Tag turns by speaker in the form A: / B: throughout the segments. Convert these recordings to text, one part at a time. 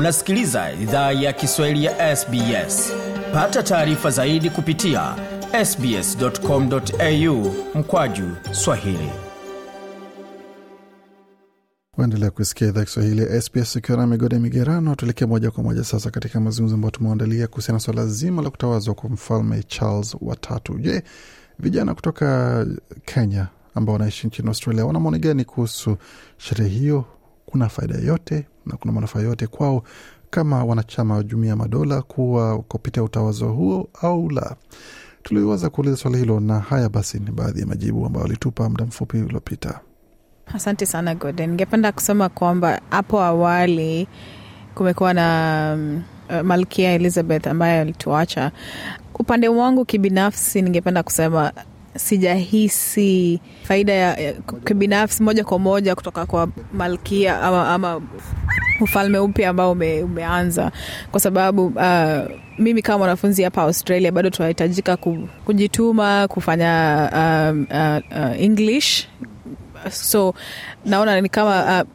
A: unasikiliza idhaa ya kiswahili ya sbs pata taarifa zaidi kupitia sbscomau mkwaju swahili
B: waendelea kusikia idhaa Kiswahili ya SBS ukiwa na migode migerano. Tuelekee moja kwa moja sasa katika mazungumzo ambayo tumeandalia kuhusiana na swala zima la kutawazwa kwa mfalme Charles watatu. Je, vijana kutoka Kenya ambao wanaishi nchini Australia wana maoni gani kuhusu sherehe hiyo? Kuna faida yoyote na kuna manufaa yote kwao kama wanachama wa jumuiya madola kuwa kupitia utawazo huo au la? Tuliweza kuuliza swali hilo, na haya basi ni baadhi ya majibu ambayo walitupa muda mfupi uliopita.
C: Asante sana Gordon. Ningependa kusema kwamba hapo awali kumekuwa na um, Malkia Elizabeth ambaye alituacha. Upande wangu kibinafsi, ningependa kusema sijahisi faida ya, ya kibinafsi moja kwa moja kutoka kwa malkia ama, ama ufalme upya ambao ume, umeanza. Kwa sababu uh, mimi kama mwanafunzi hapa australia bado tunahitajika kujituma kufanya uh, uh, uh, english. So naona ni kama uh,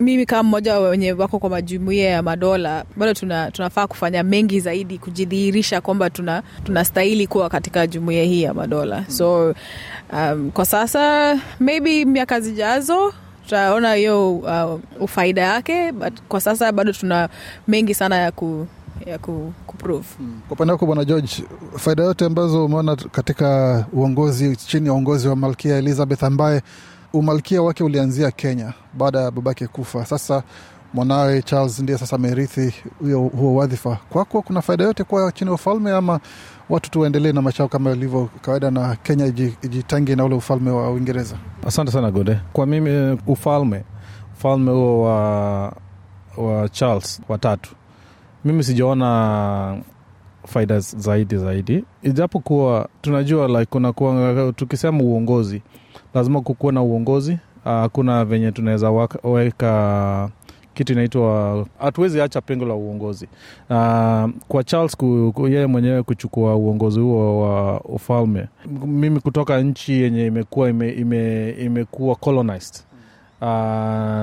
C: mimi kama mmoja wenye wako kwa majumuia ya madola bado tuna, tunafaa kufanya mengi zaidi kujidhihirisha kwamba tuna tunastahili kuwa katika jumuia hii ya madola. So um, kwa sasa maybe miaka zijazo tutaona hiyo uh, ufaida yake but kwa sasa bado tuna mengi sana ya ku ya ku, kuprove.
B: Kwa upande wako Bwana George, faida yote ambazo umeona katika uongozi chini ya uongozi wa Malkia Elizabeth ambaye umalkia wake ulianzia Kenya baada ya babake kufa. Sasa mwanawe Charles ndiye sasa amerithi huo wadhifa. Kwako kuna faida yote kuwa chini ya ufalme ama watu tuendelee na machao kama ilivyo kawaida na Kenya ijitange na ule ufalme wa Uingereza?
D: Asante sana Gode. Kwa mimi ufalme ufalme huo wa, wa Charles watatu, mimi sijaona faida zaidi zaidi, ijapokuwa tunajua like kunakuwa tukisema uongozi lazima kukuwa na uongozi. Hakuna uh, venye tunaweza weka kitu inaitwa, hatuwezi acha pengo la uongozi. Uh, kwa Charles ku, yeye mwenyewe kuchukua uongozi huo wa ufalme, mimi kutoka nchi yenye imekuwa ime, ime, imekuwa colonized uh,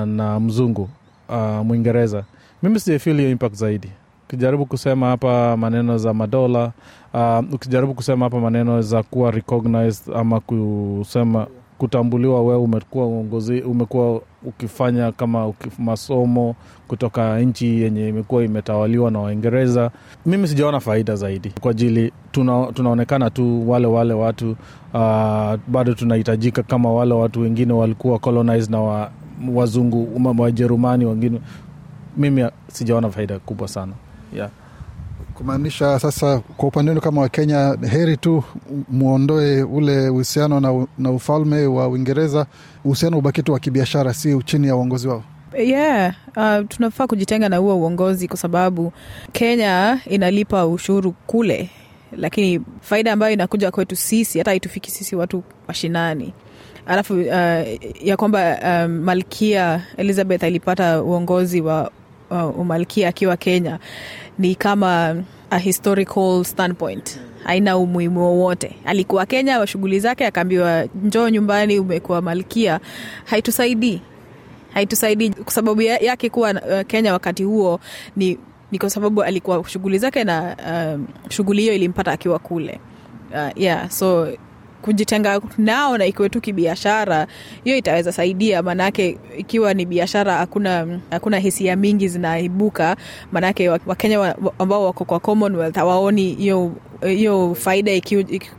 D: na mzungu uh, Mwingereza, mimi hiyo impact zaidi ukijaribu kusema hapa maneno za madola uh, ukijaribu kusema hapa maneno za kuwa recognized ama kusema kutambuliwa wewe umekuwa uongozi umekuwa ukifanya kama masomo kutoka nchi yenye imekuwa imetawaliwa na Waingereza. Mimi sijaona faida zaidi kwa ajili tuna, tunaonekana tu wale wale watu uh, bado tunahitajika kama wale watu wengine walikuwa colonized na wa, wazungu Wajerumani wengine. Mimi sijaona faida kubwa sana yeah.
B: Kumaanisha sasa, kwa upande wenu kama Wakenya, heri tu mwondoe ule uhusiano na, na ufalme wa Uingereza, uhusiano ubaki tu wa kibiashara, si chini ya uongozi wao.
C: Yeah, uh, tunafaa kujitenga na huo uongozi kwa sababu Kenya inalipa ushuru kule, lakini faida ambayo inakuja kwetu sisi hata haitufiki sisi watu mashinani alafu uh, ya kwamba um, malkia Elizabeth alipata uongozi wa uh, umalkia akiwa Kenya ni kama a historical standpoint haina umuhimu wowote. Alikuwa Kenya wa shughuli zake, akaambiwa njoo nyumbani, umekuwa malkia. Haitusaidii, haitusaidii kwa sababu yake kuwa uh, Kenya wakati huo ni, ni kwa sababu alikuwa shughuli zake na um, shughuli hiyo ilimpata akiwa kule uh, yeah so kujitenga nao na ikiwe tu kibiashara, hiyo itaweza saidia. Maanake ikiwa ni biashara, hakuna hakuna hisia mingi zinaibuka, maanake Wakenya ambao wako kwa Commonwealth hawaoni hiyo hiyo faida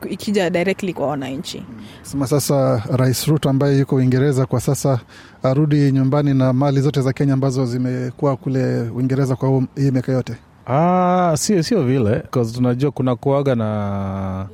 C: ikija directly kwa wananchi.
B: Sema sasa, Rais Ruto ambaye yuko Uingereza kwa sasa arudi nyumbani na mali zote za Kenya ambazo zimekuwa kule Uingereza kwa hii miaka yote.
D: Ah, sio sio vile tunajua kuna kuaga na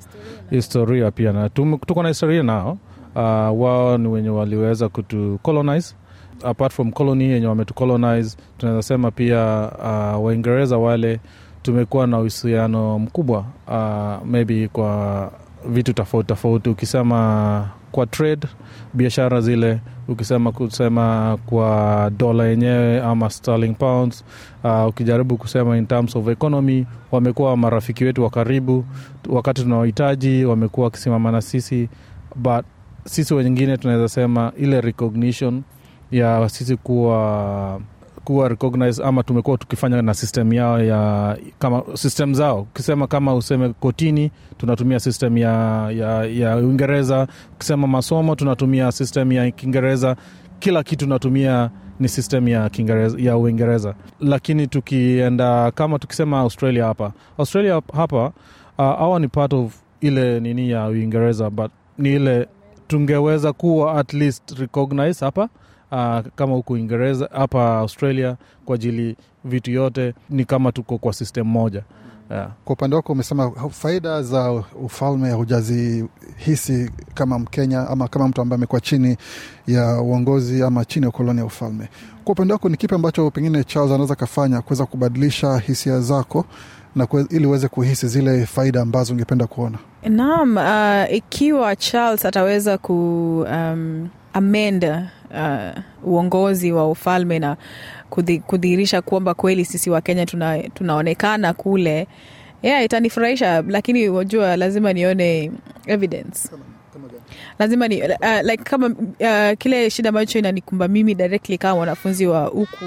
D: historia pia na tuko na historia nao. Uh, wao ni wenye waliweza kutu colonize apart from colony yenye wametu colonize, tunaweza sema pia uh, Waingereza wale tumekuwa na uhusiano mkubwa uh, maybe kwa vitu tofauti tofauti, ukisema kwa trade biashara zile, ukisema kusema kwa dola yenyewe ama sterling pounds uh, ukijaribu kusema in terms of economy, wamekuwa marafiki wetu wa karibu wakati tunaohitaji wamekuwa wakisimama na sisi, but sisi wengine tunaweza sema ile recognition ya sisi kuwa kuwa recognize ama tumekuwa tukifanya na system yao ya kama system zao. Ukisema kama useme kotini tunatumia system ya, ya, ya uingereza. Ukisema masomo tunatumia system ya kiingereza. Kila kitu natumia ni system ya Kiingereza, ya uingereza. Lakini tukienda kama tukisema australia hapa. Australia hapa uh, awa ni part of ile nini ya uingereza but ni ile tungeweza kuwa at least recognize hapa uh, kama huku uingereza hapa australia kwa ajili vitu yote ni kama tuko kwa system moja yeah.
B: Kwa upande wako umesema faida za ufalme hujazihisi kama Mkenya ama kama mtu ambaye amekuwa chini ya uongozi ama chini ya ukoloni ya ufalme. Kwa upande wako ni kipi ambacho pengine Charles anaweza kafanya kuweza kubadilisha hisia zako na kwe, ili uweze kuhisi zile faida ambazo ungependa kuona?
C: Naam, uh, ikiwa Charles ataweza ku um, amend uh, uongozi wa ufalme na kudhihirisha kwamba kweli sisi wa Kenya tuna, tunaonekana kule. Yeah, itanifurahisha, lakini wajua, lazima nione evidence. Lazima ni uh, like kama uh, kile shida ambacho inanikumba mimi directly kama mwanafunzi wa huku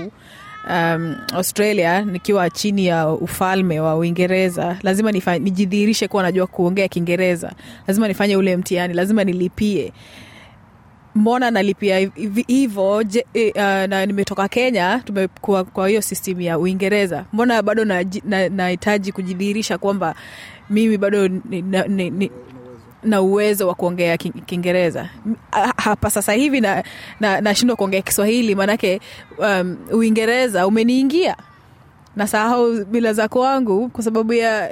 C: um, australia nikiwa chini ya ufalme wa uingereza lazima nijidhihirishe kuwa najua kuongea kiingereza. Lazima nifanye ule mtihani lazima nilipie mbona nalipia hivo uh, na nimetoka kenya tumekuwa kwa hiyo system ya uingereza. Mbona bado nahitaji na, na kujidhihirisha kwamba mimi bado ni, na, ni, ni, na uwezo wa kuongea kiingereza. Hapa sasa hivi nashindwa na, na, kuongea kiswahili maanake um, uingereza umeniingia. Na sahau bila za kwangu kwa sababu ya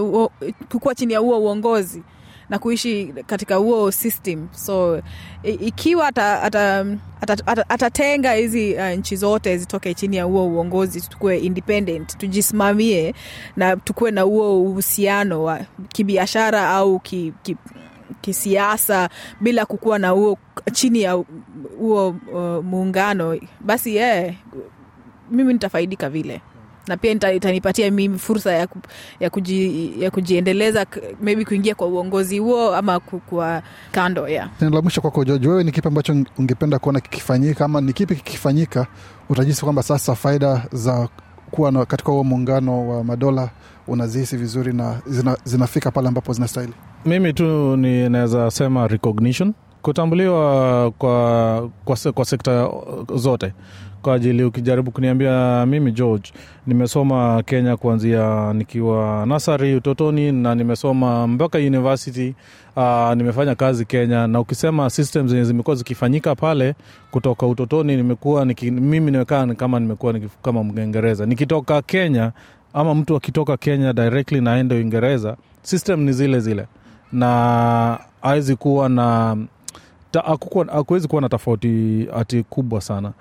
C: uh, kukuwa chini ya huo uongozi na kuishi katika huo system. So ikiwa atatenga ata, ata, ata, ata hizi uh, nchi zote zitoke chini ya huo uongozi tukuwe independent tujisimamie na tukuwe na huo uhusiano wa kibiashara au ki, ki, kisiasa bila kukuwa na huo chini ya huo uh, muungano basi yeah, mimi nitafaidika vile na pia itanipatia mimi fursa ya, ku, ya, kuji, ya kujiendeleza maybe kuingia kwa uongozi huo ama kwa kando yeah.
B: la mwisho kwako George, wewe ni kipi ambacho ungependa kuona kikifanyika ama ni kipi kikifanyika utajisi kwamba sasa faida za kuwa na katika huo muungano wa madola unazihisi vizuri na zina, zinafika pale ambapo zinastahili
D: mimi tu ninaweza sema recognition kutambuliwa kwa, kwa, kwa sekta zote. Kwa ajili ukijaribu kuniambia mimi george nimesoma kenya kuanzia nikiwa nasari utotoni na nimesoma mpaka university uh, nimefanya kazi kenya. Na ukisema system zenye zimekuwa zikifanyika pale kutoka utotoni nimekuwa niki, mimi nimekaa kama nimekuwa kama mngereza. Nikitoka kenya ama mtu akitoka kenya directly naende uingereza system ni zile zile. Na awezi kuwa na hakuwezi kuwa na tofauti ati kubwa sana.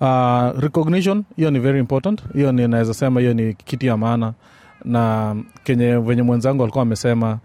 D: Uh, recognition hiyo ni very important. Hiyo ni sema hiyo ni kitu ya maana. Na kenye venye mwenzangu alikuwa amesema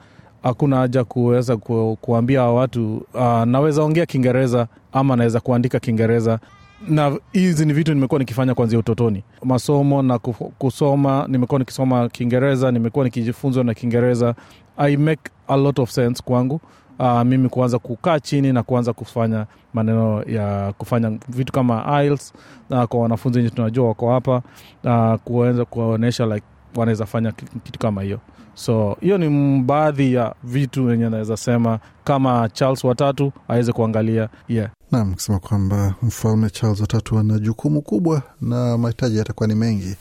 D: hakuna haja kuweza ku, kuambia watu uh, naweza ongea kiingereza ama naweza kuandika kiingereza. Na hizi ni vitu nimekuwa nikifanya kwanzia utotoni. Masomo na kusoma nimekuwa nikisoma kiingereza nimekuwa nikijifunzwa na kiingereza. I make a lot of sense kwangu uh, mimi kuanza kukaa chini na kuanza kufanya maneno ya kufanya vitu kama IELTS uh, kwa wanafunzi wenye tunajua wako hapa uh, kuweza kuonyesha like wanaweza fanya kitu kama hiyo. So hiyo ni baadhi ya vitu wenye naweza sema kama charles watatu aweze kuangalia yeah.
B: Nam kusema kwamba mfalme charles watatu ana jukumu kubwa na mahitaji yatakuwa ni mengi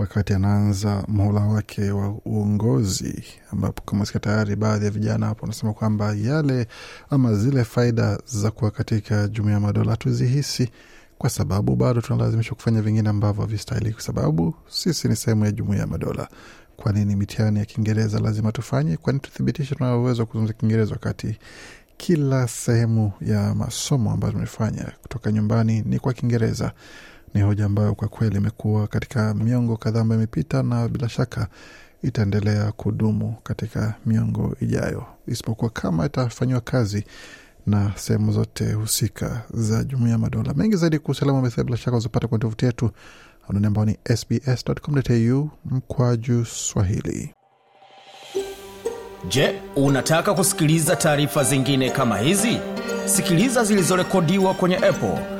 B: wakati anaanza muhula wake wa uongozi ambapo kama sika tayari baadhi ya vijana hapo wanasema kwamba yale ama zile faida za kuwa katika jumuiya ya madola hatuzihisi kwa sababu bado tunalazimishwa kufanya vingine ambavyo havistahili kwa sababu sisi ni sehemu ya jumuiya ya madola. Kwa nini mitihani ya kiingereza lazima tufanye? Kwani tuthibitishe tuna uwezo wa kuzungumza kiingereza wakati kila sehemu ya masomo ambayo tumefanya kutoka nyumbani ni kwa kiingereza ni hoja ambayo kwa kweli imekuwa katika miongo kadhaa ambayo imepita na bila shaka itaendelea kudumu katika miongo ijayo. Isipokuwa kama itafanyiwa kazi na sehemu zote husika za jumuia ya madola. Mengi zaidi kuhusu alama bila shaka uzapata kwenye tovuti yetu anani ambao ni sbs.com.au mkwaju swahili.
A: Je unataka kusikiliza taarifa zingine kama hizi? Sikiliza zilizorekodiwa kwenye apple